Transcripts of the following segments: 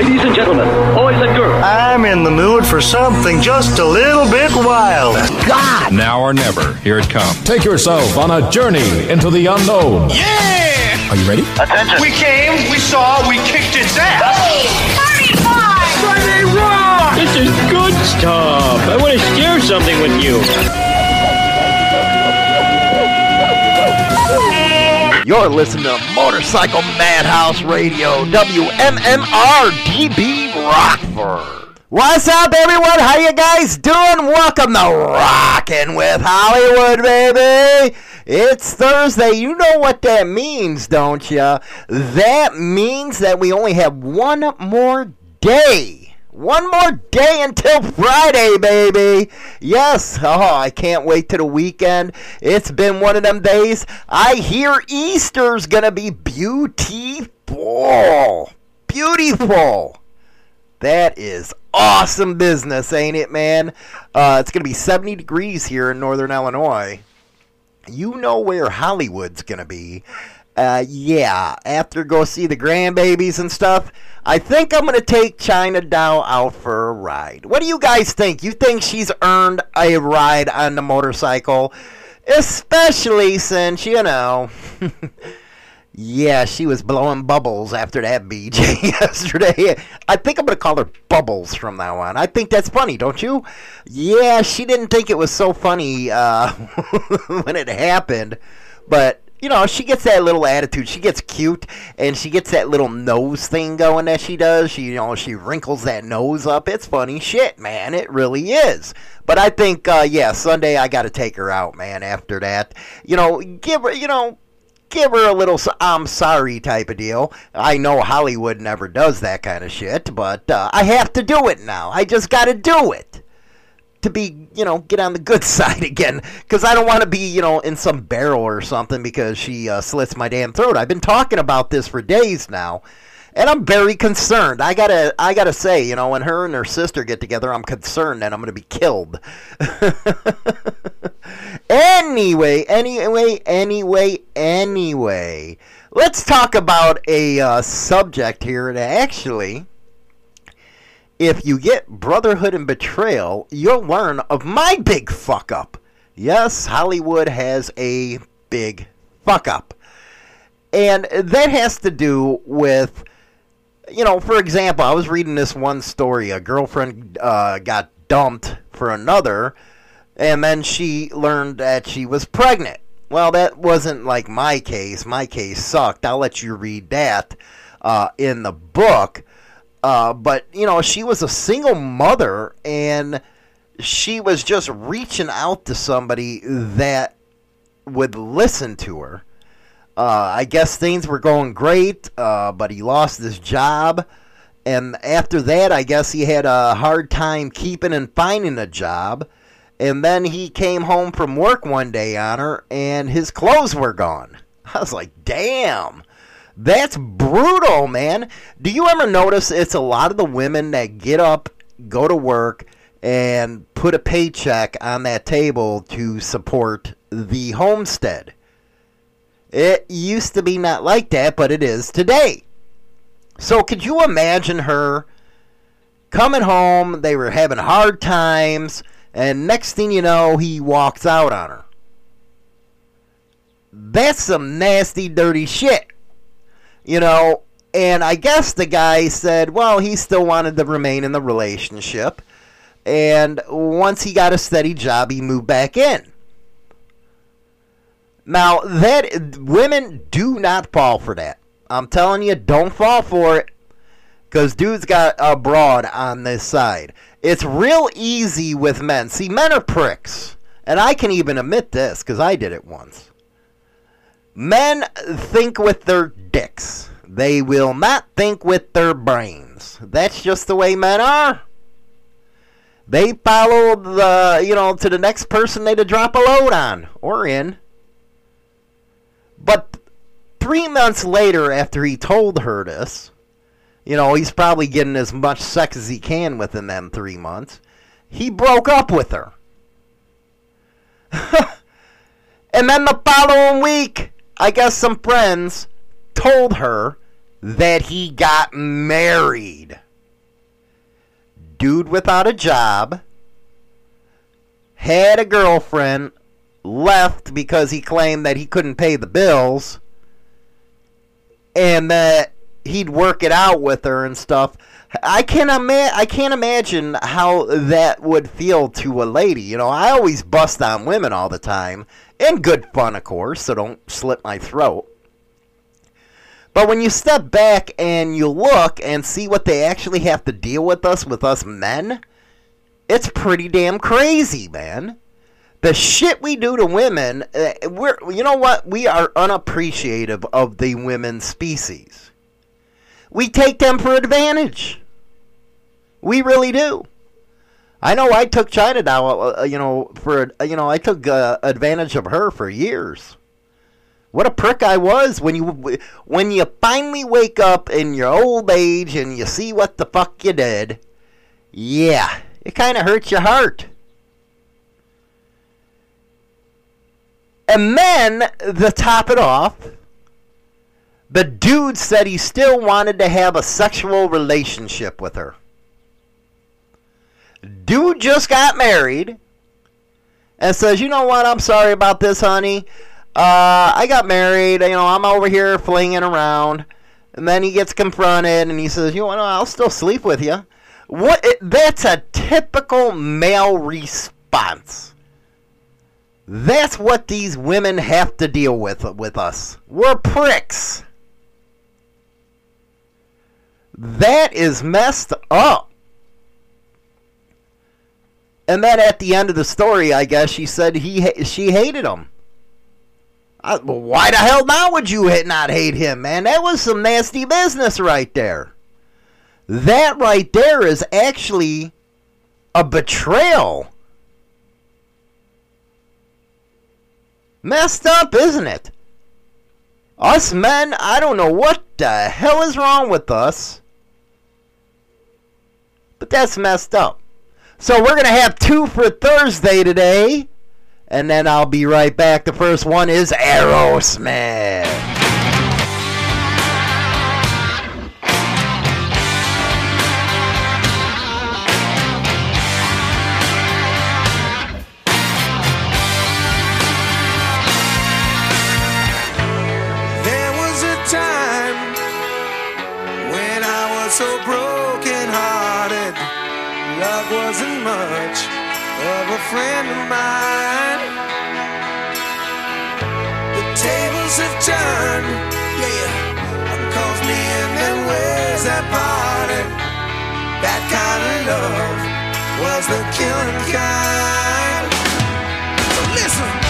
Ladies and gentlemen, boys and girls. I'm in the mood for something just a little bit wild. God! Now or never, here it comes. Take yourself on a journey into the unknown. Yeah! Are you ready? Attention. We came, we saw, we kicked its ass. Hey, 35! Friday Rock! This is good stuff. I want to share something with you. You're listening to Motorcycle Madhouse Radio, WMMR DB Rockford. What's up, everyone? How you guys doing? Welcome to Rockin' with Hollywood, baby. It's Thursday. You know what that means, don't you? That means that we only have one more day. One more day until Friday, baby. Yes. Oh, I can't wait to the weekend. It's been one of them days. I hear Easter's to be beautiful. Beautiful. That is awesome business, ain't it, man? Uh, it's to be 70 degrees here in northern Illinois. You know where Hollywood's to be. Uh, yeah, after go see the grandbabies and stuff, I think I'm going to take China Doll out for a ride. What do you guys think? You think she's earned a ride on the motorcycle? Especially since, you know, yeah, she was blowing bubbles after that BJ yesterday. I think I'm going to call her Bubbles from now on. I think that's funny, don't you? Yeah, she didn't think it was so funny uh, when it happened, but you know, she gets that little attitude. She gets cute, and she gets that little nose thing going that she does. She, you know, she wrinkles that nose up. It's funny shit, man. It really is. But I think, uh, yeah, Sunday I got to take her out, man. After that, you know, give her, you know, give her a little I'm sorry type of deal. I know Hollywood never does that kind of shit, but uh, I have to do it now. I just got to do it to be, you know, get on the good side again. Because I don't want to be, you know, in some barrel or something because she uh, slits my damn throat. I've been talking about this for days now. And I'm very concerned. I gotta, I gotta say, you know, when her and her sister get together, I'm concerned that I'm gonna be killed. anyway, anyway, anyway, anyway, let's talk about a uh, subject here that actually if you get Brotherhood and Betrayal, you'll learn of my big fuck up. Yes, Hollywood has a big fuck up. And that has to do with, you know, for example, I was reading this one story. A girlfriend uh, got dumped for another, and then she learned that she was pregnant. Well, that wasn't like my case. My case sucked. I'll let you read that uh, in the book. Uh, but you know, she was a single mother, and she was just reaching out to somebody that would listen to her. Uh, I guess things were going great, uh, but he lost his job, and after that, I guess he had a hard time keeping and finding a job. And then he came home from work one day on her, and his clothes were gone. I was like, damn. That's brutal, man. Do you ever notice it's a lot of the women that get up, go to work, and put a paycheck on that table to support the homestead? It used to be not like that, but it is today. So, could you imagine her coming home? They were having hard times, and next thing you know, he walks out on her. That's some nasty, dirty shit. You know, and I guess the guy said, well, he still wanted to remain in the relationship. And once he got a steady job, he moved back in. Now, that women do not fall for that. I'm telling you, don't fall for it. Because dude's got a broad on this side. It's real easy with men. See, men are pricks. And I can even admit this because I did it once. Men think with their dicks. They will not think with their brains. That's just the way men are. They follow the, you know, to the next person they to drop a load on or in. But three months later, after he told her this, you know, he's probably getting as much sex as he can within them three months. He broke up with her. and then the following week, I guess some friends told her that he got married. Dude without a job, had a girlfriend, left because he claimed that he couldn't pay the bills, and that he'd work it out with her and stuff. I can't ima- I can't imagine how that would feel to a lady. You know, I always bust on women all the time, in good fun, of course. So don't slit my throat. But when you step back and you look and see what they actually have to deal with us, with us men, it's pretty damn crazy, man. The shit we do to women, uh, we're you know what? We are unappreciative of the women species. We take them for advantage. We really do. I know I took China Doll, uh, you know, for you know, I took uh, advantage of her for years. What a prick I was when you when you finally wake up in your old age and you see what the fuck you did. Yeah, it kind of hurts your heart. And then, to top it off, the dude said he still wanted to have a sexual relationship with her. Dude just got married and says, You know what? I'm sorry about this, honey. Uh, I got married. You know, I'm over here flinging around. And then he gets confronted and he says, You know what? I'll still sleep with you. What? It, that's a typical male response. That's what these women have to deal with with us. We're pricks. That is messed up. And then at the end of the story, I guess she said he she hated him. I, well, why the hell now would you not hate him, man? That was some nasty business right there. That right there is actually a betrayal. Messed up, isn't it? Us men, I don't know what the hell is wrong with us. But that's messed up. So we're going to have two for Thursday today. And then I'll be right back. The first one is Aerosmith. Friend of mine. The tables have turned, yeah. One calls me and then ways that parted. That kind of love was the killing kind. So listen.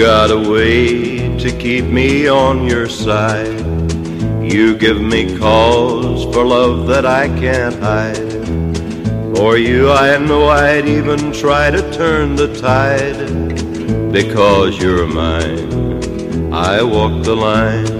Got a way to keep me on your side. You give me cause for love that I can't hide. For you, I know I'd even try to turn the tide. Because you're mine, I walk the line.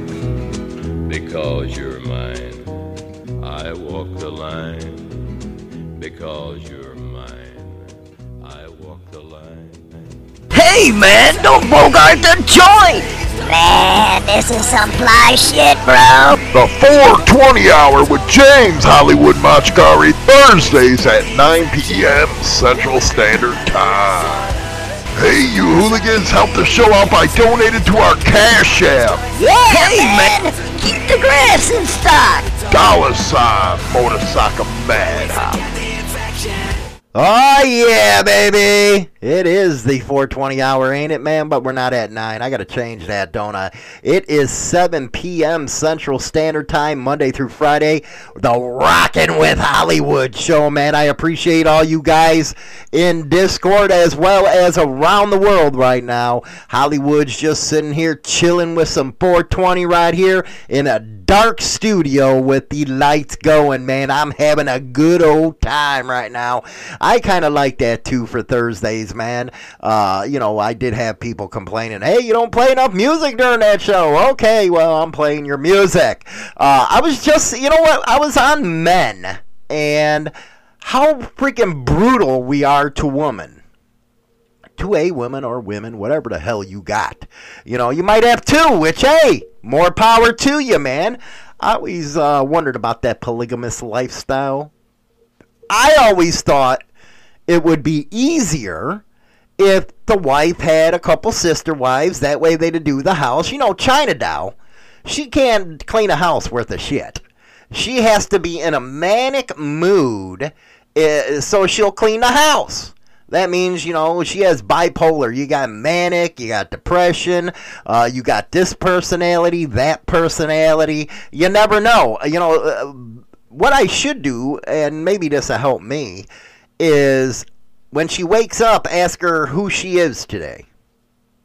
Hey man, don't bogart the joint! Man, this is some fly shit, bro. The 420 Hour with James Hollywood Machkari, Thursdays at 9 p.m. Central Standard Time. Hey, you hooligans, help the show out by donating to our Cash App. Yeah, hey man, keep the grass in stock. Dollar sign Motorcycle Madhouse. Oh yeah, baby! It is the 420 hour, ain't it, man? But we're not at 9. I gotta change that, don't I? It is 7 p.m. Central Standard Time, Monday through Friday. The Rockin' with Hollywood show, man. I appreciate all you guys in Discord as well as around the world right now. Hollywood's just sitting here chilling with some 420 right here in a dark studio with the lights going, man. I'm having a good old time right now. I kind of like that too for Thursdays, man. Uh, you know, I did have people complaining, hey, you don't play enough music during that show. Okay, well, I'm playing your music. Uh, I was just, you know what? I was on men and how freaking brutal we are to women to a woman or women, whatever the hell you got. You know, you might have two, which, hey, more power to you, man. I always uh, wondered about that polygamous lifestyle. I always thought it would be easier if the wife had a couple sister wives. That way they'd do the house. You know, China Doll, she can't clean a house worth of shit. She has to be in a manic mood uh, so she'll clean the house. That means, you know, she has bipolar. You got manic, you got depression, uh, you got this personality, that personality. You never know. You know, uh, what I should do, and maybe this will help me, is when she wakes up, ask her who she is today.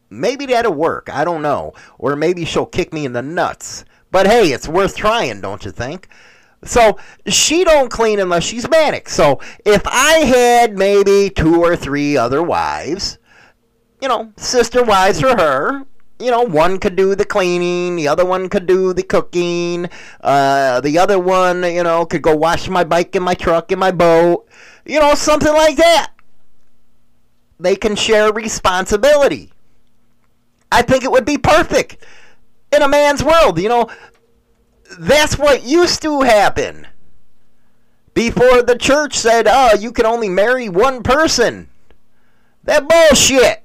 Maybe that'll work. I don't know. Or maybe she'll kick me in the nuts. But hey, it's worth trying, don't you think? So she don't clean unless she's manic. So if I had maybe two or three other wives, you know, sister wives for her, you know, one could do the cleaning, the other one could do the cooking, uh, the other one, you know, could go wash my bike in my truck in my boat, you know, something like that. They can share responsibility. I think it would be perfect in a man's world, you know. That's what used to happen. Before the church said, oh, you can only marry one person. That bullshit.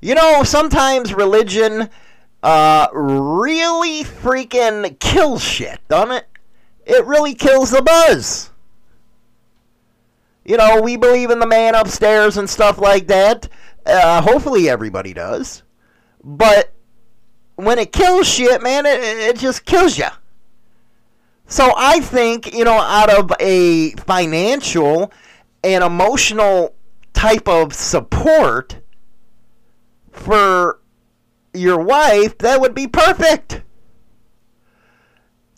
You know, sometimes religion uh, really freaking kills shit, doesn't it? It really kills the buzz. You know, we believe in the man upstairs and stuff like that. Uh, hopefully, everybody does. But when it kills shit, man, it, it just kills you. So I think, you know, out of a financial and emotional type of support for your wife, that would be perfect.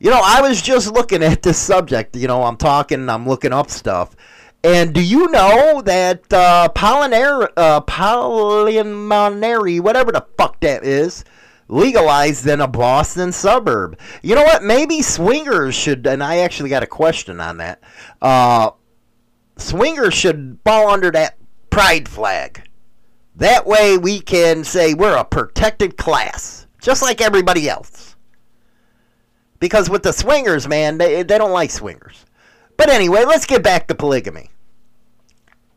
You know, I was just looking at this subject. You know, I'm talking, I'm looking up stuff. And do you know that uh, uh, Polynary, whatever the fuck that is, legalized in a Boston suburb? You know what? Maybe swingers should, and I actually got a question on that. Uh, swingers should fall under that pride flag. That way we can say we're a protected class, just like everybody else. Because with the swingers, man, they, they don't like swingers. But anyway, let's get back to polygamy.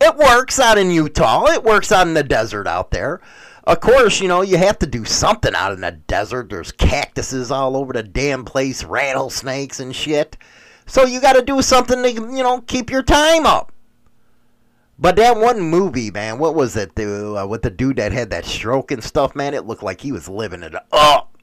It works out in Utah. It works out in the desert out there. Of course, you know, you have to do something out in the desert. There's cactuses all over the damn place, rattlesnakes and shit. So you got to do something to, you know, keep your time up. But that one movie, man, what was it? The, uh, with the dude that had that stroke and stuff, man, it looked like he was living it up.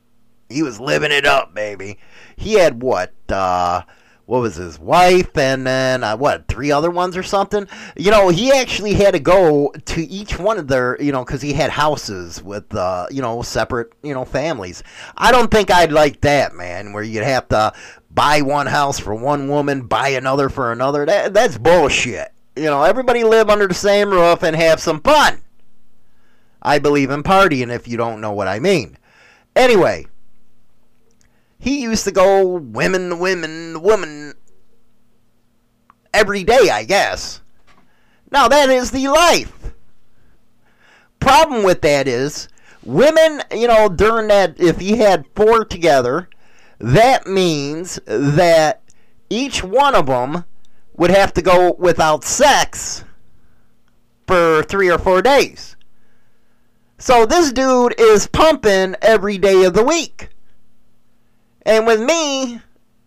He was living it up, baby. He had what? Uh, what was his wife and then uh, what three other ones or something? You know he actually had to go to each one of their you know because he had houses with uh, you know separate you know families. I don't think i'd like that man where you'd have to buy one house for one woman buy another for another. That, that's bullshit. You know everybody live under the same roof and have some fun. I believe in partying if you don't know what i mean. Anyway he used to go women women woman every day, I guess. Now, that is the life. Problem with that is, women, you know, during that, if he had four together, that means that each one of them would have to go without sex for three or four days. So this dude is pumping every day of the week. And with me,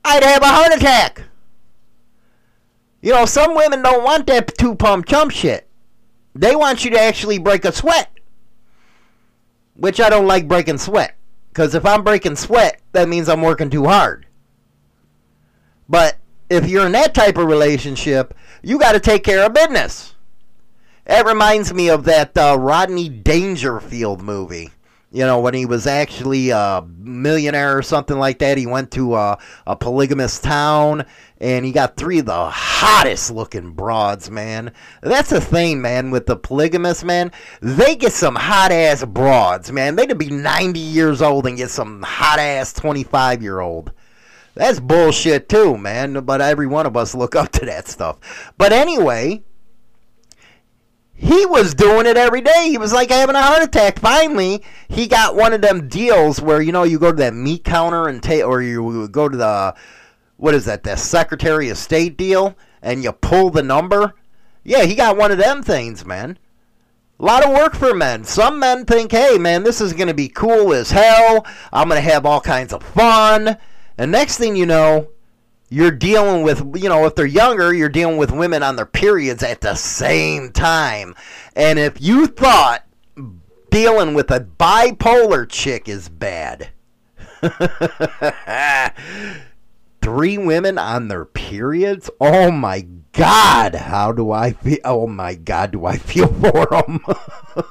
I'd have a heart attack. You know, some women don't want that two pump chump shit. They want you to actually break a sweat. Which I don't like breaking sweat. Because if I'm breaking sweat, that means I'm working too hard. But if you're in that type of relationship, you got to take care of business. That reminds me of that uh, Rodney Dangerfield movie you know, when he was actually a millionaire or something like that, he went to a, a polygamous town and he got three of the hottest looking broads, man. That's the thing, man, with the polygamous, man. They get some hot ass broads, man. They'd be 90 years old and get some hot ass 25 year old. That's bullshit too, man. But every one of us look up to that stuff. But anyway, he was doing it every day. He was like having a heart attack. Finally, he got one of them deals where you know you go to that meat counter and take, or you go to the what is that? The Secretary of State deal, and you pull the number. Yeah, he got one of them things, man. A lot of work for men. Some men think, hey, man, this is going to be cool as hell. I'm going to have all kinds of fun. And next thing you know, you're dealing with, you know, if they're younger, you're dealing with women on their periods at the same time. And if you thought dealing with a bipolar chick is bad, three women on their periods? Oh my God, how do I feel? Oh my God, do I feel for them?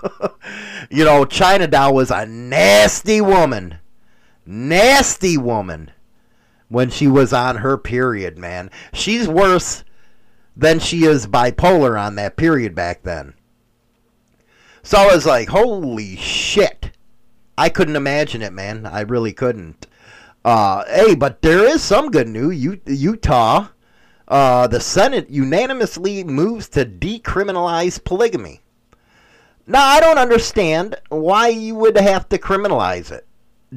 you know, China Doll was a nasty woman. Nasty woman when she was on her period, man. She's worse than she is bipolar on that period back then. So I was like, holy shit. I couldn't imagine it, man. I really couldn't. Uh, hey, but there is some good news. Utah, uh, the Senate unanimously moves to decriminalize polygamy. Now, I don't understand why you would have to criminalize it.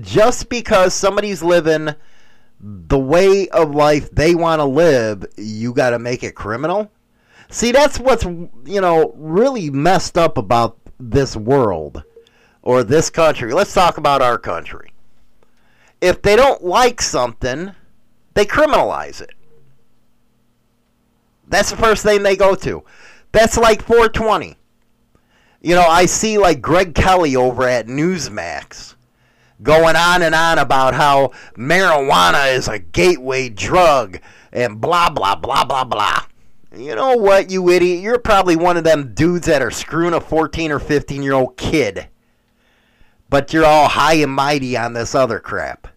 Just because somebody's living the way of life they want to live, you got to make it criminal. See, that's what's you know really messed up about this world or this country, let's talk about our country. If they don't like something, they criminalize it. That's the first thing they go to. That's like 420. You know, I see like Greg Kelly over at Newsmax going on and on about how marijuana is a gateway drug and blah, blah, blah, blah, blah. You know what, you idiot? You're probably one of them dudes that are screwing a 14 or 15 year old kid. But you're all high and mighty on this other crap.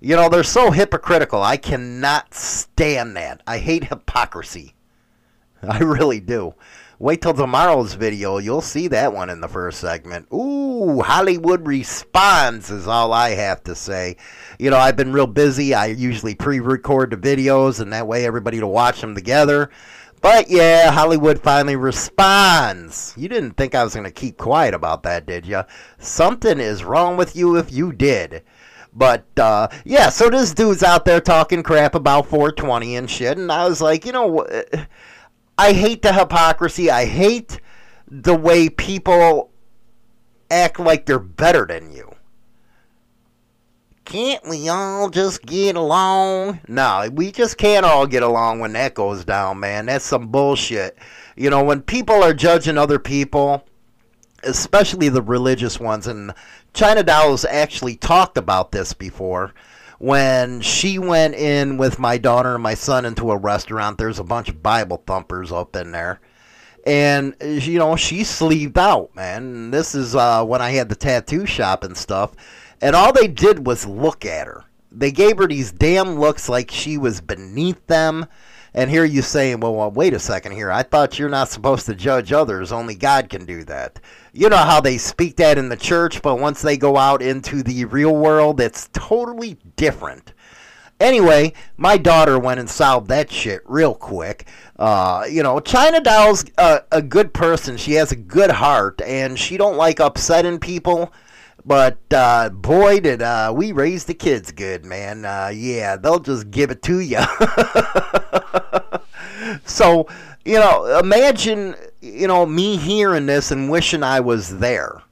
You know, they're so hypocritical. I cannot stand that. I hate hypocrisy. I really do. Wait till tomorrow's video. You'll see that one in the first segment. Ooh, Hollywood responds is all I have to say. You know, I've been real busy. I usually pre record the videos, and that way everybody to watch them together. But yeah, Hollywood finally responds. You didn't think I was going to keep quiet about that, did you? Something is wrong with you if you did. But uh, yeah, so this dude's out there talking crap about 420 and shit, and I was like, you know, I hate the hypocrisy. I hate the way people act like they're better than you. Can't we all just get along? No, we just can't all get along when that goes down, man. That's some bullshit. You know, when people are judging other people, especially the religious ones, and China Doll's actually talked about this before. When she went in with my daughter and my son into a restaurant, there's a bunch of Bible thumpers up in there. And, you know, she sleeved out, man. This is uh, when I had the tattoo shop and stuff. And all they did was look at her. They gave her these damn looks like she was beneath them. And here you saying, well, well, wait a second here. I thought you're not supposed to judge others. Only God can do that. You know how they speak that in the church, but once they go out into the real world, it's totally different. Anyway, my daughter went and solved that shit real quick. Uh, you know, China Doll's a, a good person. She has a good heart, and she don't like upsetting people. But uh, boy, did uh, we raise the kids good, man. Uh, yeah, they'll just give it to you. so, you know, imagine, you know, me hearing this and wishing I was there.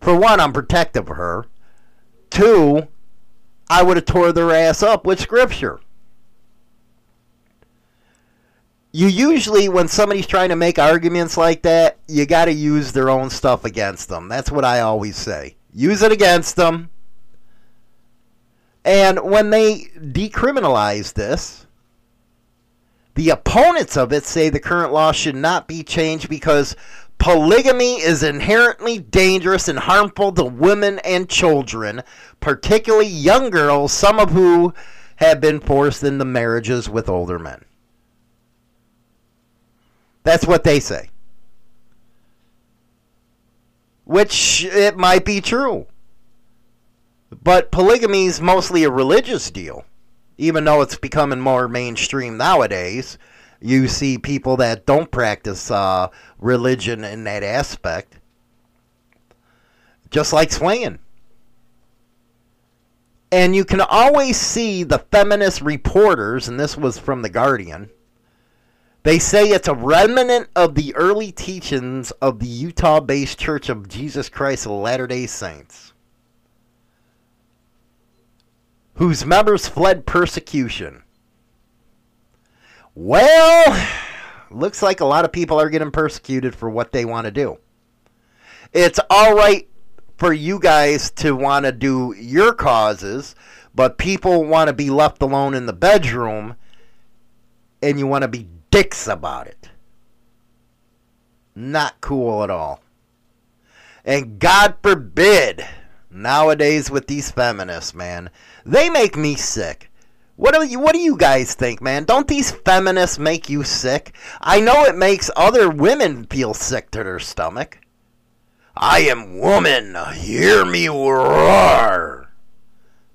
For one, I'm protective of her. Two, I would have tore their ass up with scripture. You usually, when somebody's trying to make arguments like that, you got to use their own stuff against them. That's what I always say. Use it against them. And when they decriminalize this, the opponents of it say the current law should not be changed because polygamy is inherently dangerous and harmful to women and children, particularly young girls, some of who have been forced into marriages with older men. That's what they say. Which it might be true. But polygamy is mostly a religious deal. Even though it's becoming more mainstream nowadays, you see people that don't practice uh, religion in that aspect. Just like swinging. And you can always see the feminist reporters, and this was from The Guardian. They say it's a remnant of the early teachings of the Utah based Church of Jesus Christ of Latter day Saints, whose members fled persecution. Well, looks like a lot of people are getting persecuted for what they want to do. It's all right for you guys to want to do your causes, but people want to be left alone in the bedroom and you want to be dicks about it. Not cool at all. And God forbid, nowadays with these feminists, man, they make me sick. What do you what do you guys think, man? Don't these feminists make you sick? I know it makes other women feel sick to their stomach. I am woman, hear me roar.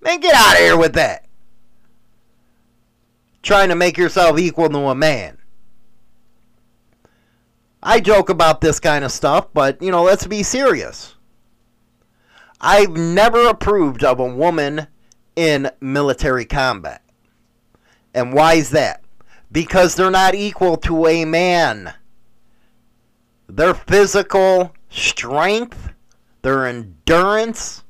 Man, get out of here with that. Trying to make yourself equal to a man. I joke about this kind of stuff, but, you know, let's be serious. I've never approved of a woman in military combat. And why is that? Because they're not equal to a man. Their physical strength, their endurance,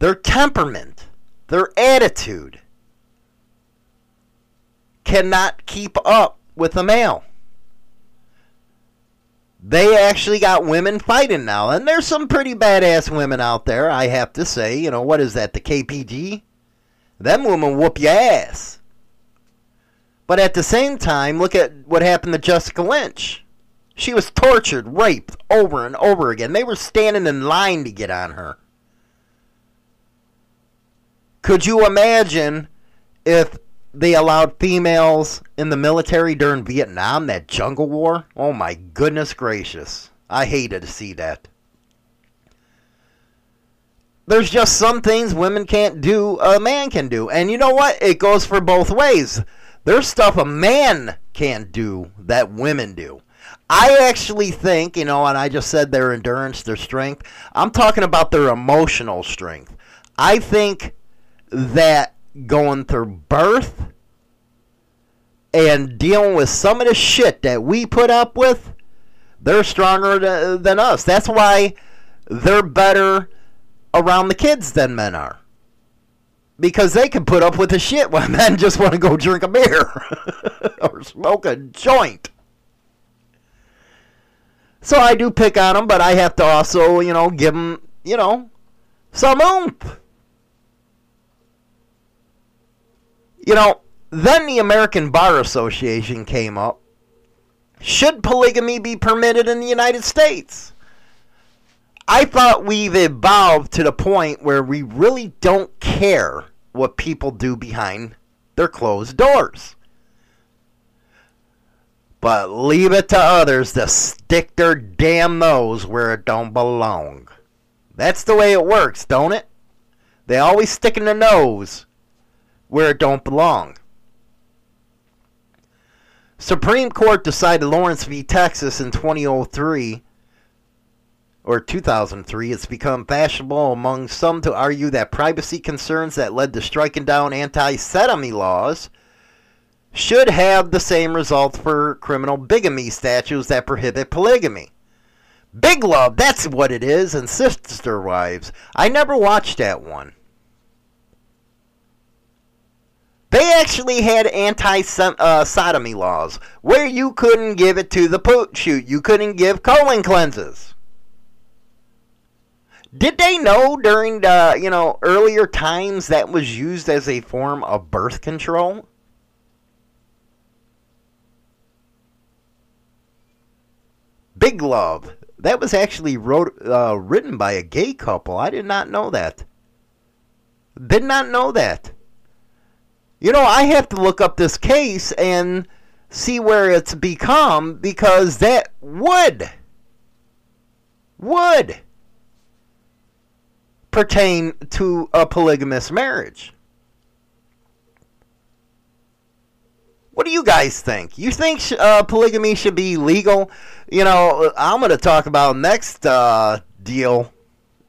their temperament, their attitude cannot keep up with a male. They actually got women fighting now, and there's some pretty badass women out there, I have to say. You know, what is that, the KPG? Them women whoop your ass. But at the same time, look at what happened to Jessica Lynch. She was tortured, raped over and over again. They were standing in line to get on her. Could you imagine if they allowed females in the military during Vietnam, that jungle war? Oh my goodness gracious. I hated to see that. There's just some things women can't do, a man can do. And you know what? It goes for both ways. There's stuff a man can't do that women do. I actually think, you know, and I just said their endurance, their strength. I'm talking about their emotional strength. I think that going through birth and dealing with some of the shit that we put up with, they're stronger than us. That's why they're better around the kids than men are. Because they can put up with the shit while men just want to go drink a beer or smoke a joint. So I do pick on them, but I have to also, you know, give them, you know, some oomph. You know, then the American Bar Association came up. Should polygamy be permitted in the United States? I thought we've evolved to the point where we really don't care what people do behind their closed doors. But leave it to others to stick their damn nose where it don't belong. That's the way it works, don't it? They always stick in their nose where it don't belong. Supreme Court decided Lawrence v. Texas in 2003 or 2003, it's become fashionable among some to argue that privacy concerns that led to striking down anti sodomy laws should have the same results for criminal bigamy statutes that prohibit polygamy. Big Love, that's what it is, and Sister Wives. I never watched that one. They actually had anti uh, sodomy laws where you couldn't give it to the poot shoot. You couldn't give colon cleanses. Did they know during the, you know, earlier times that was used as a form of birth control? Big Love. That was actually wrote, uh, written by a gay couple. I did not know that. Did not know that. You know, I have to look up this case and see where it's become because that would would pertain to a polygamous marriage. What do you guys think? You think uh, polygamy should be legal? You know, I'm going to talk about next uh, deal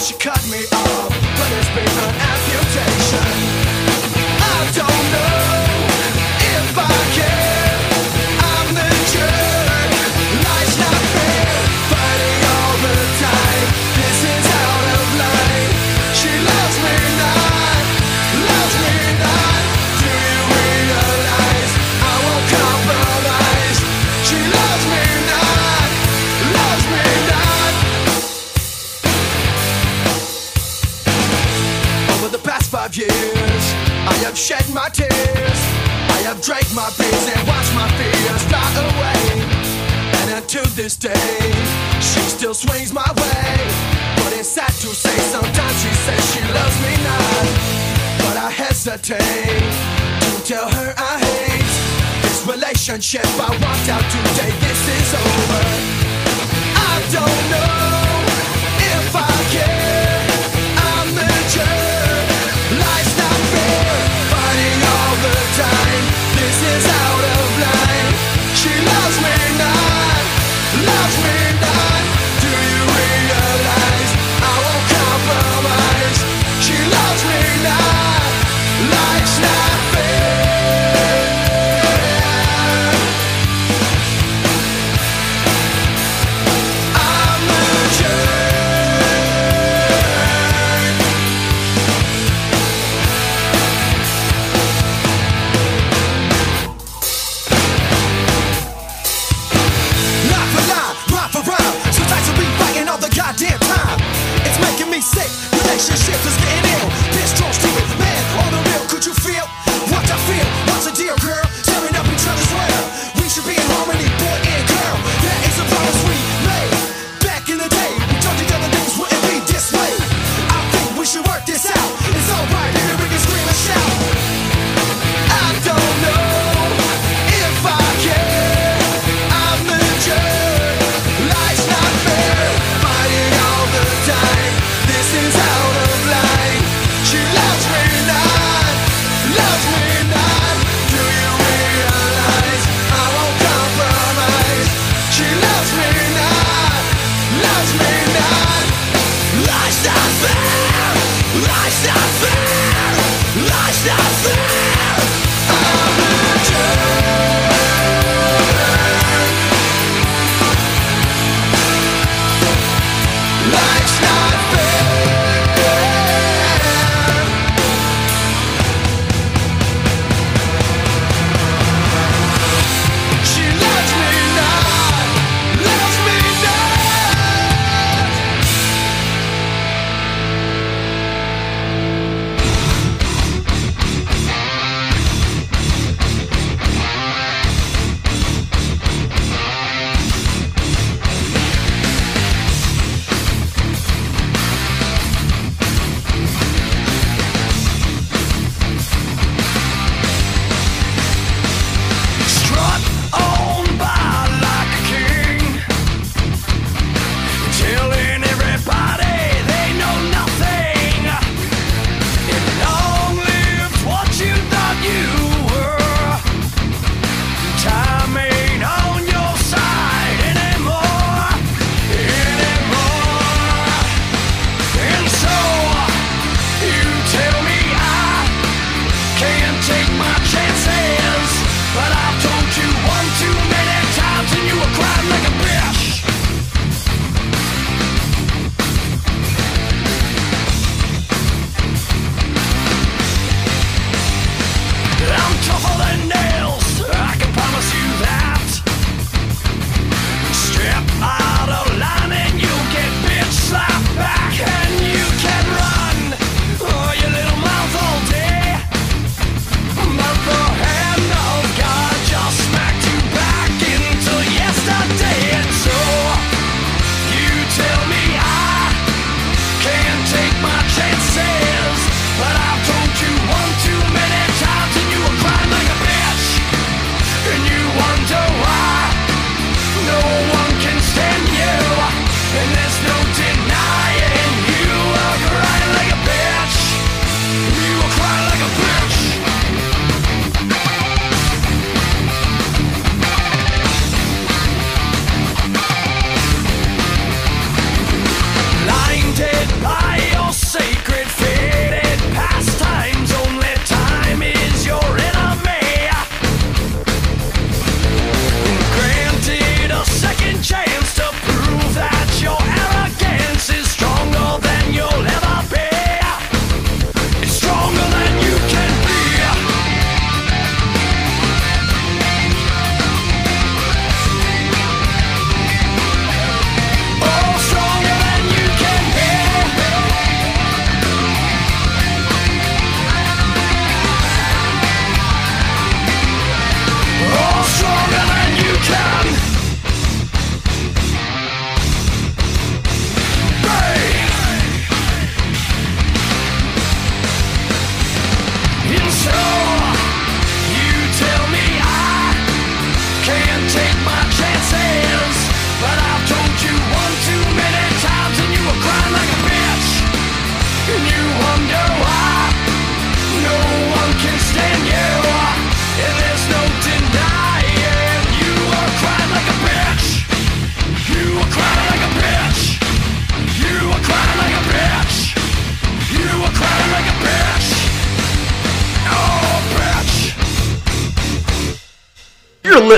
She cut me off, but it's been an amputation. I don't know drank my beers and watched my fears fly away. And until this day, she still swings my way. But it's sad to say, sometimes she says she loves me not. But I hesitate to tell her I hate this relationship. I walked out today, this is over. I don't know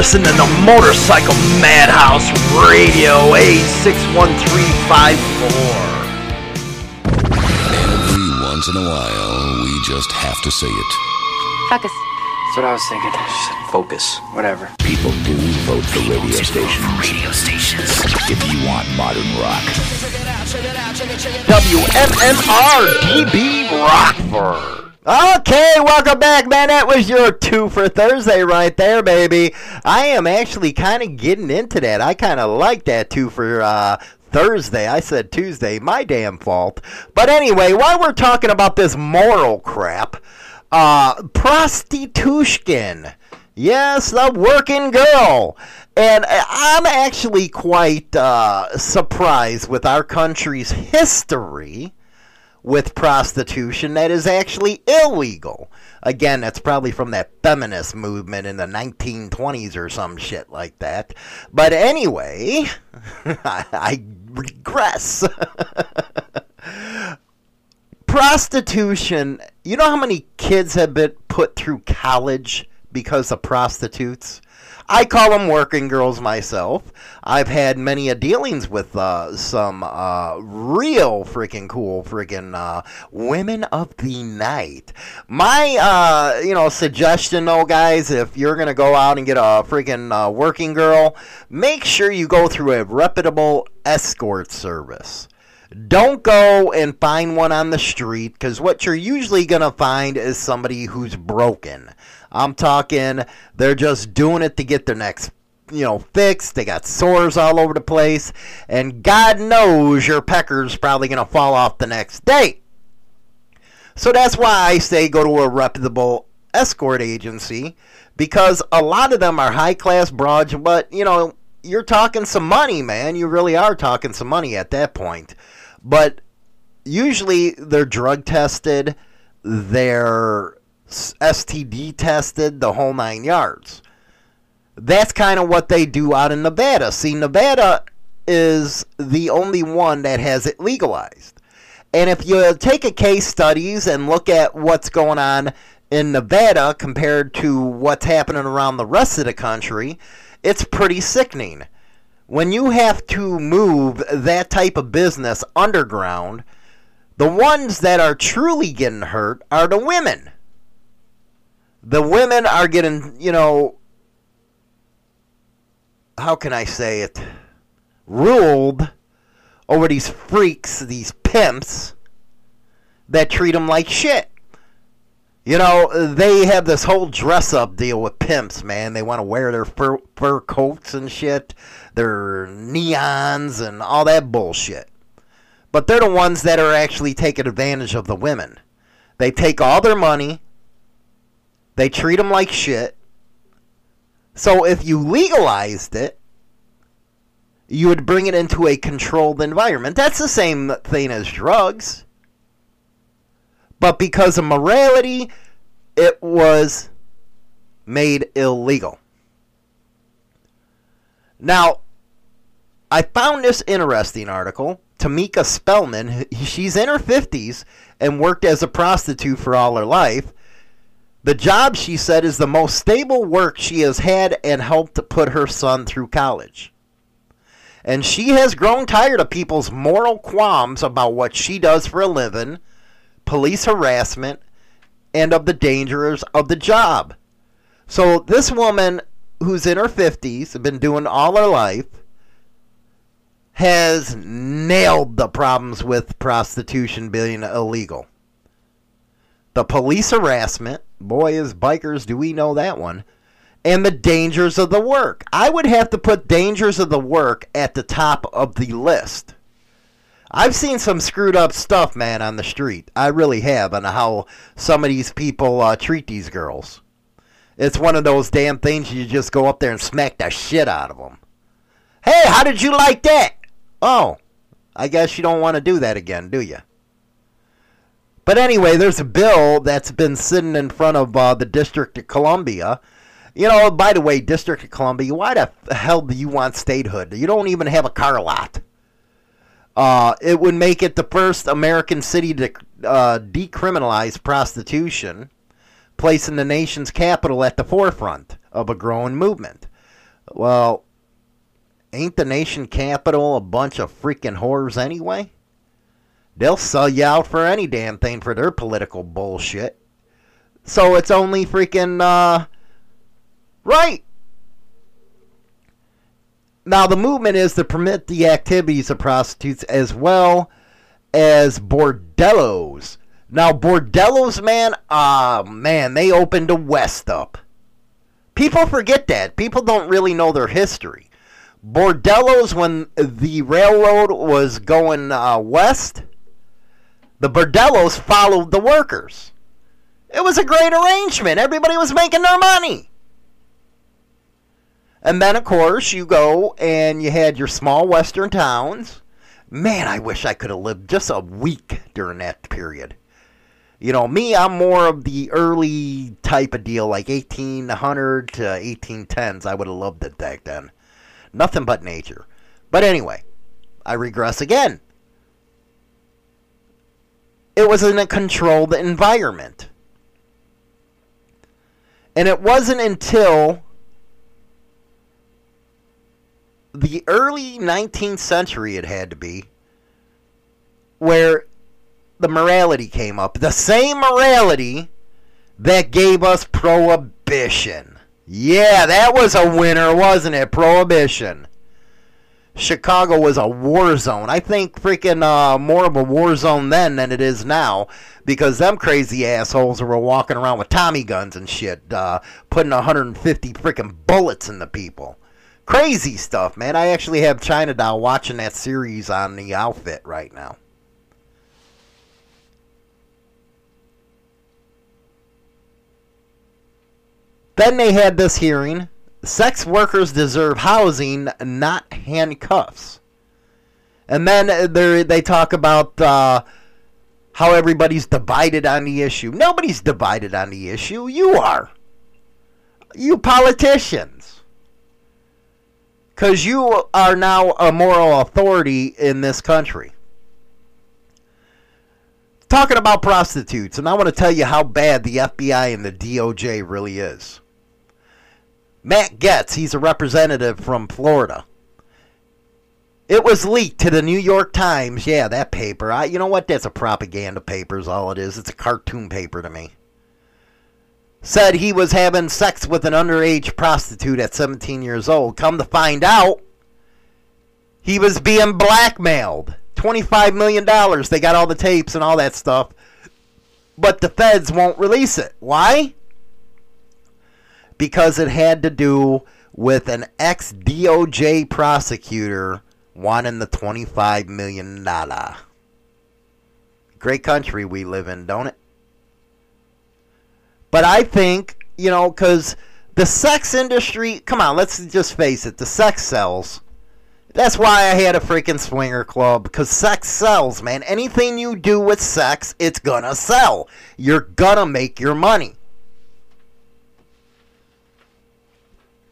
listening to Motorcycle Madhouse Radio A61354. Every once in a while, we just have to say it. Focus. That's what I was thinking. Focus. Whatever. People do vote for radio stations. Radio stations. If you want modern rock. WMMR DB Rockford. Okay, welcome back, man. That was your two for Thursday right there, baby. I am actually kind of getting into that. I kind of like that two for uh, Thursday. I said Tuesday. My damn fault. But anyway, while we're talking about this moral crap, uh, prostitution. Yes, the working girl. And I'm actually quite uh, surprised with our country's history with prostitution that is actually illegal. Again, that's probably from that feminist movement in the 1920s or some shit like that. But anyway, I, regress. prostitution You know how many kids have been put through college because of prostitutes? I call them working girls myself. I've had many a dealings with uh, some uh, real freaking cool freaking uh, women of the night. My uh, you know suggestion though, guys, if you're gonna go out and get a freaking uh, working girl, make sure you go through a reputable escort service. Don't go and find one on the street because what you're usually going to find is somebody who's broken. I'm talking, they're just doing it to get their next, you know, fix. They got sores all over the place. And God knows your pecker's probably going to fall off the next day. So that's why I say go to a reputable escort agency because a lot of them are high class broads, but, you know, you're talking some money, man. You really are talking some money at that point. But usually they're drug tested, they're STD tested, the whole nine yards. That's kind of what they do out in Nevada. See, Nevada is the only one that has it legalized. And if you take a case studies and look at what's going on in Nevada compared to what's happening around the rest of the country, it's pretty sickening when you have to move that type of business underground, the ones that are truly getting hurt are the women. The women are getting, you know, how can I say it? Ruled over these freaks, these pimps that treat them like shit. You know, they have this whole dress up deal with pimps, man. They want to wear their fur, fur coats and shit, their neons and all that bullshit. But they're the ones that are actually taking advantage of the women. They take all their money, they treat them like shit. So if you legalized it, you would bring it into a controlled environment. That's the same thing as drugs. But because of morality, it was made illegal. Now, I found this interesting article. Tamika Spellman, she's in her 50s and worked as a prostitute for all her life. The job, she said, is the most stable work she has had and helped put her son through college. And she has grown tired of people's moral qualms about what she does for a living, police harassment, and of the dangers of the job. So this woman who's in her 50s, been doing all her life, has nailed the problems with prostitution being illegal. The police harassment, boy, as bikers, do we know that one. And the dangers of the work. I would have to put dangers of the work at the top of the list. I've seen some screwed up stuff, man, on the street. I really have, on how some of these people uh, treat these girls. It's one of those damn things you just go up there and smack the shit out of them. Hey, how did you like that? Oh, I guess you don't want to do that again, do you? But anyway, there's a bill that's been sitting in front of uh, the District of Columbia. You know, by the way, District of Columbia, why the hell do you want statehood? You don't even have a car lot. Uh, it would make it the first American city to uh, decriminalize prostitution, placing the nation's capital at the forefront of a growing movement. Well, ain't the nation capital a bunch of freaking whores anyway? They'll sell you out for any damn thing for their political bullshit. So it's only freaking, uh, right now, the movement is to permit the activities of prostitutes as well as bordellos. Now, bordellos, man, ah, uh, man, they opened the West up. People forget that. People don't really know their history. Bordellos, when the railroad was going uh, west, the bordellos followed the workers. It was a great arrangement. Everybody was making their money. And then, of course, you go and you had your small western towns. Man, I wish I could have lived just a week during that period. You know, me, I'm more of the early type of deal, like 1800 to 1810s. I would have loved it back then. Nothing but nature. But anyway, I regress again. It was in a controlled environment. And it wasn't until the early 19th century, it had to be, where the morality came up. The same morality that gave us prohibition. Yeah, that was a winner, wasn't it? Prohibition. Chicago was a war zone. I think freaking uh, more of a war zone then than it is now because them crazy assholes were walking around with Tommy guns and shit, uh, putting 150 freaking bullets in the people. Crazy stuff, man. I actually have China Doll watching that series on the outfit right now. Then they had this hearing. Sex workers deserve housing, not handcuffs. And then they talk about uh, how everybody's divided on the issue. Nobody's divided on the issue. You are. You politicians. Because you are now a moral authority in this country. Talking about prostitutes, and I want to tell you how bad the FBI and the DOJ really is. Matt Gaetz, he's a representative from Florida. It was leaked to the New York Times. Yeah, that paper. I, you know what? That's a propaganda paper, is all it is. It's a cartoon paper to me. Said he was having sex with an underage prostitute at 17 years old. Come to find out, he was being blackmailed. $25 million. They got all the tapes and all that stuff. But the feds won't release it. Why? Because it had to do with an ex DOJ prosecutor wanting the $25 million. Great country we live in, don't it? But I think, you know, because the sex industry, come on, let's just face it, the sex sells. That's why I had a freaking swinger club because sex sells, man. Anything you do with sex, it's gonna sell. You're gonna make your money.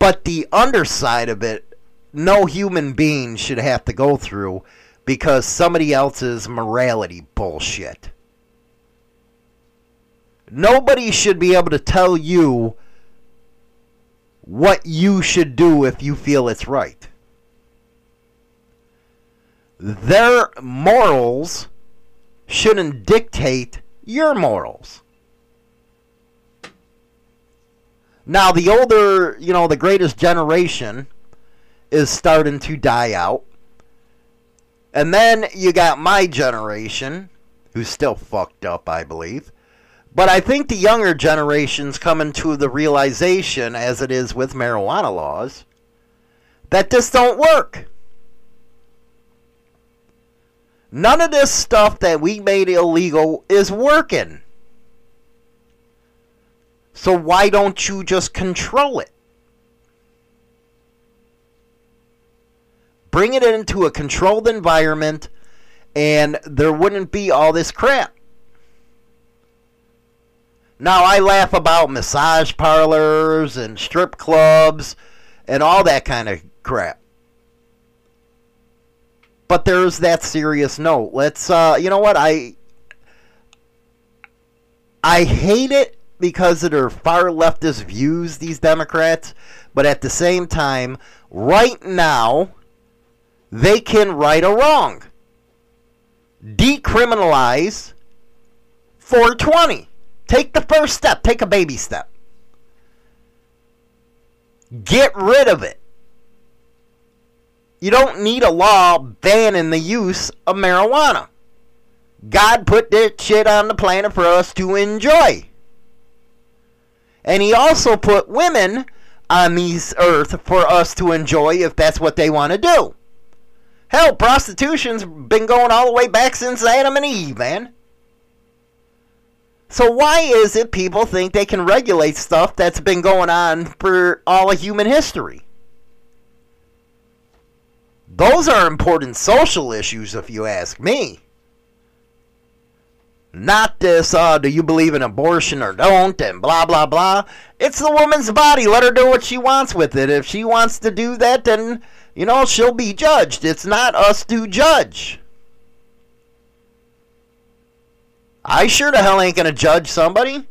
But the underside of it, no human being should have to go through because somebody else's morality bullshit. Nobody should be able to tell you what you should do if you feel it's right. Their morals shouldn't dictate your morals. Now, the older, you know, the greatest generation is starting to die out. And then you got my generation, who's still fucked up, I believe. But I think the younger generation's coming to the realization, as it is with marijuana laws, that this don't work. None of this stuff that we made illegal is working. So why don't you just control it? Bring it into a controlled environment and there wouldn't be all this crap. Now, I laugh about massage parlors and strip clubs and all that kind of crap. But there's that serious note. Let's, uh, you know what? I, I hate it because of their far leftist views, these Democrats, but at the same time, right now, they can right a wrong. Decriminalize 420. Take the first step, take a baby step. Get rid of it. You don't need a law banning the use of marijuana. God put that shit on the planet for us to enjoy. And he also put women on this earth for us to enjoy if that's what they want to do. Hell, prostitution's been going all the way back since Adam and Eve, man. So why is it people think they can regulate stuff that's been going on for all of human history? Those are important social issues, if you ask me. Not this, uh, do you believe in abortion or don't, and blah, blah, blah. It's the woman's body. Let her do what she wants with it. If she wants to do that, then, you know, she'll be judged. It's not us to judge. I sure the hell ain't gonna judge somebody.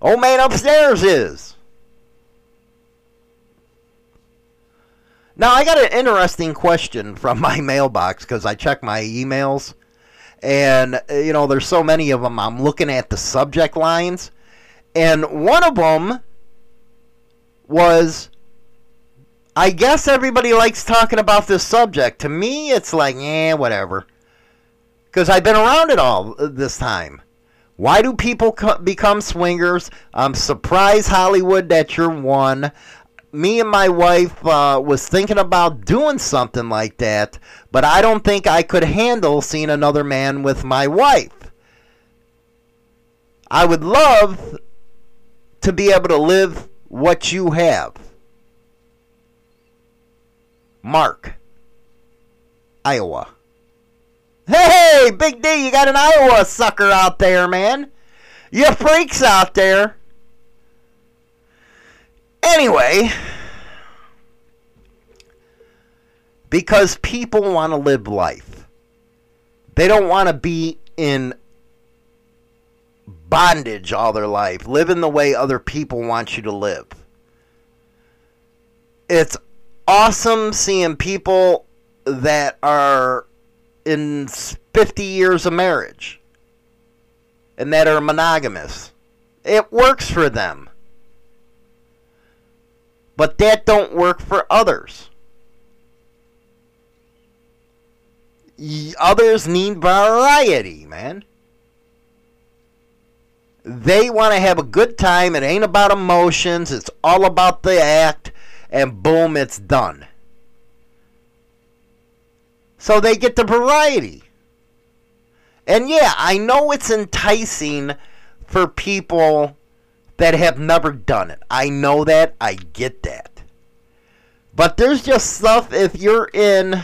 Old man upstairs is. Now I got an interesting question from my mailbox because I check my emails, and uh, you know there's so many of them. I'm looking at the subject lines, and one of them was, I guess everybody likes talking about this subject. To me, it's like, eh, whatever, because I've been around it all uh, this time. Why do people co- become swingers? I'm surprised Hollywood that you're one me and my wife uh, was thinking about doing something like that, but I don't think I could handle seeing another man with my wife. I would love to be able to live what you have. Mark, Iowa. Hey, Big D, you got an Iowa sucker out there, man. You freaks out there. Anyway, because people want to live life. They don't want to be in bondage all their life, living the way other people want you to live. It's awesome seeing people that are in 50 years of marriage and that are monogamous. It works for them. But that don't work for others. Others need variety, man. They want to have a good time. It ain't about emotions. It's all about the act. And boom, it's done. So they get the variety. And yeah, I know it's enticing for people that have never done it. I know that. I get that. But there's just stuff if you're in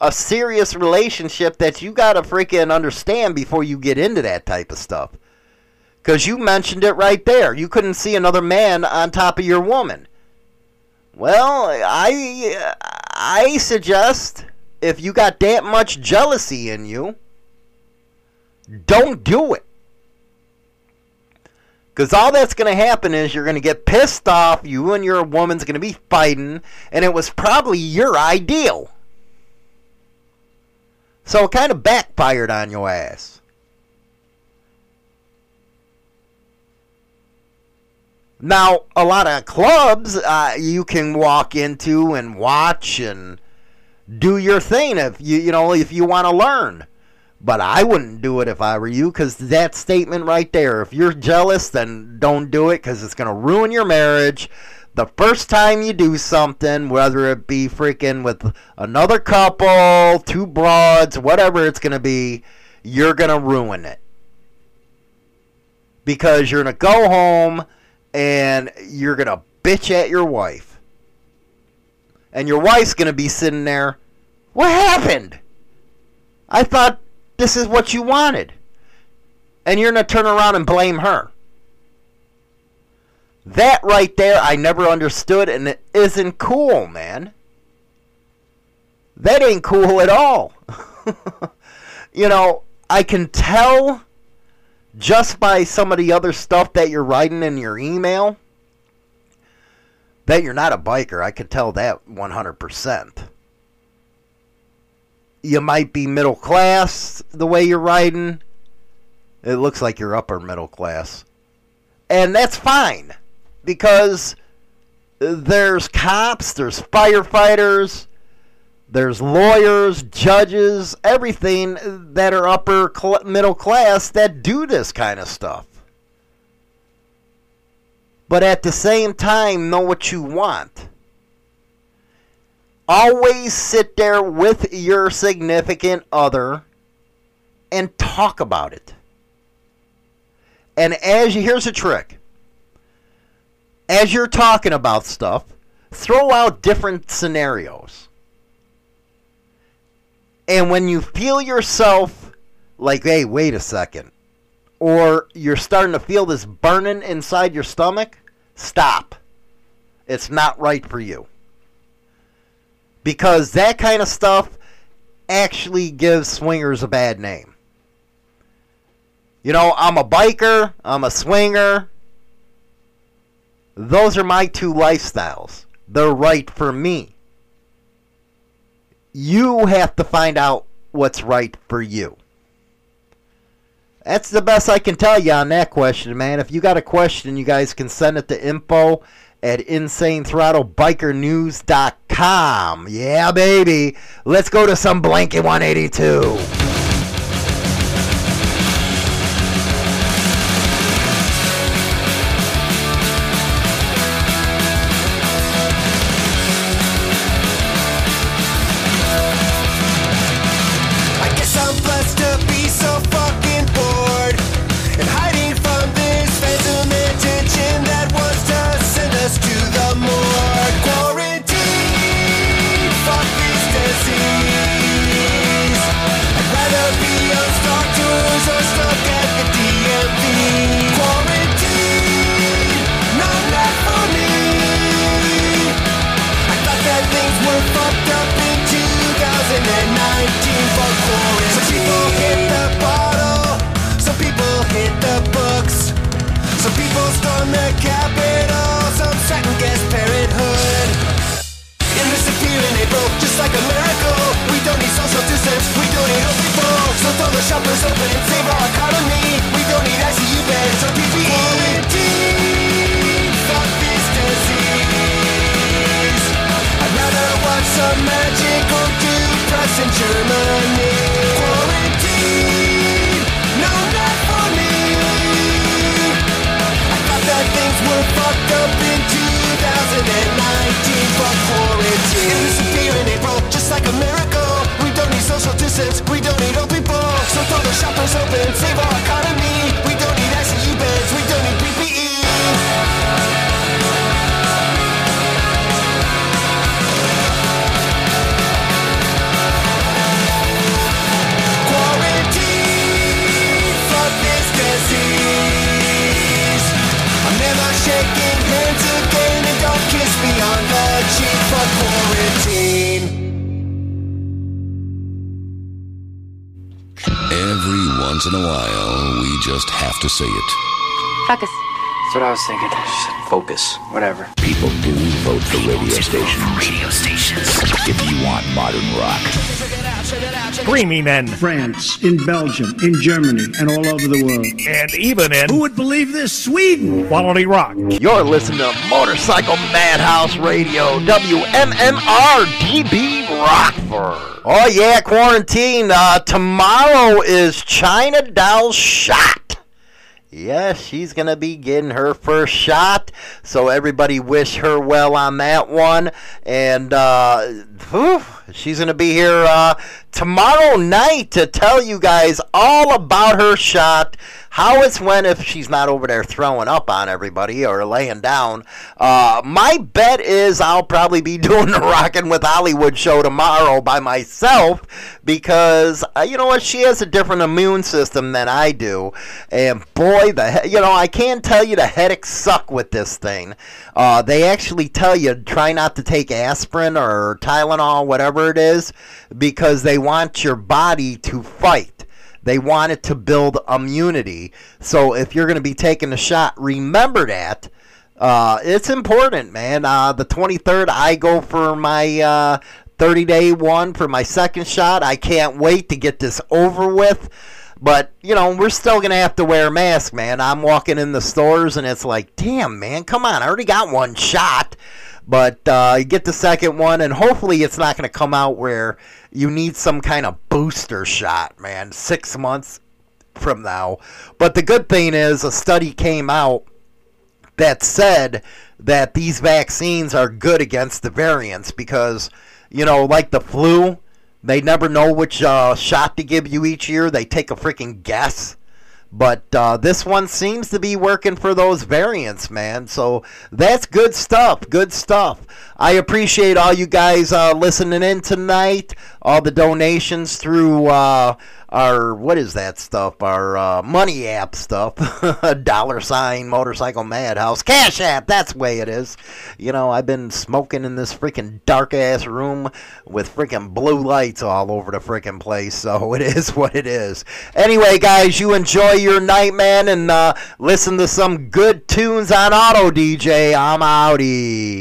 a serious relationship that you got to freaking understand before you get into that type of stuff. Because you mentioned it right there. You couldn't see another man on top of your woman. Well, I I suggest if you got that much jealousy in you, don't do it. Because all that's going to happen is you're going to get pissed off. You and your woman's going to be fighting. And it was probably your ideal. So it kind of backfired on your ass. Now, a lot of clubs uh, you can walk into and watch and do your thing if you you know if you want to learn. But I wouldn't do it if I were you because that statement right there, if you're jealous, then don't do it because it's going to ruin your marriage. The first time you do something, whether it be freaking with another couple, two broads, whatever it's going to be, you're going to ruin it. Because you're going to go home and you're going to bitch at your wife. And your wife's going to be sitting there, What happened? I thought this is what you wanted. And you're going to turn around and blame her. That right there, I never understood, and it isn't cool, man. That ain't cool at all. you know, I can tell just by some of the other stuff that you're writing in your email that you're not a biker. I can tell that 100% you might be middle class the way you're riding. It looks like you're upper middle class. And that's fine because there's cops, there's firefighters, there's lawyers, judges, everything that are upper cl- middle class that do this kind of stuff. But at the same time, know what you want always sit there with your significant other and talk about it. And as you, here's a trick. As you're talking about stuff, throw out different scenarios. And when you feel yourself like, hey, wait a second, or you're starting to feel this burning inside your stomach, stop. It's not right for you because that kind of stuff actually gives swingers a bad name. You know, I'm a biker, I'm a swinger. Those are my two lifestyles. They're right for me. You have to find out what's right for you. That's the best I can tell you on that question, man. If you got a question, you guys can send it to info at InsaneThrottleBikerNews.com. Yeah, baby. Let's go to some Blink-182. That's what I was thinking. Just focus. Whatever. People do vote for radio stations. Radio stations. If you want modern rock. Screaming in France, in Belgium, in Germany, and all over the world. and even in Who would believe this? Sweden! quality rock. You're listening to Motorcycle Madhouse Radio, WMMR DB Rockford. Oh yeah, quarantine. Uh, tomorrow is China Doll's shot. Yes, she's going to be getting her first shot. So everybody wish her well on that one. And uh, whew, she's going to be here uh, tomorrow night to tell you guys all about her shot, how it's went if she's not over there throwing up on everybody or laying down. Uh, my bet is I'll probably be doing the Rockin' with Hollywood show tomorrow by myself because uh, you know what? She has a different immune system than I do, and boy, the he- you know I can tell you the headaches suck with this thing. Uh, they actually tell you try not to take aspirin or Tylenol, whatever it is, because they want your body to fight. They want it to build immunity. So if you're going to be taking a shot, remember that. Uh, it's important, man. Uh, the 23rd, I go for my uh, 30 day one for my second shot. I can't wait to get this over with. But, you know, we're still going to have to wear a mask, man. I'm walking in the stores and it's like, damn, man, come on. I already got one shot. But uh, you get the second one, and hopefully it's not going to come out where you need some kind of booster shot, man, six months from now. But the good thing is, a study came out that said that these vaccines are good against the variants because, you know, like the flu, they never know which uh, shot to give you each year. They take a freaking guess. But uh, this one seems to be working for those variants, man. So that's good stuff. Good stuff. I appreciate all you guys uh, listening in tonight. All the donations through uh, our what is that stuff? Our uh, money app stuff, dollar sign motorcycle madhouse, cash app. That's the way it is. You know, I've been smoking in this freaking dark ass room with freaking blue lights all over the freaking place. So it is what it is. Anyway, guys, you enjoy your night, man, and uh, listen to some good tunes on Auto DJ. I'm outie.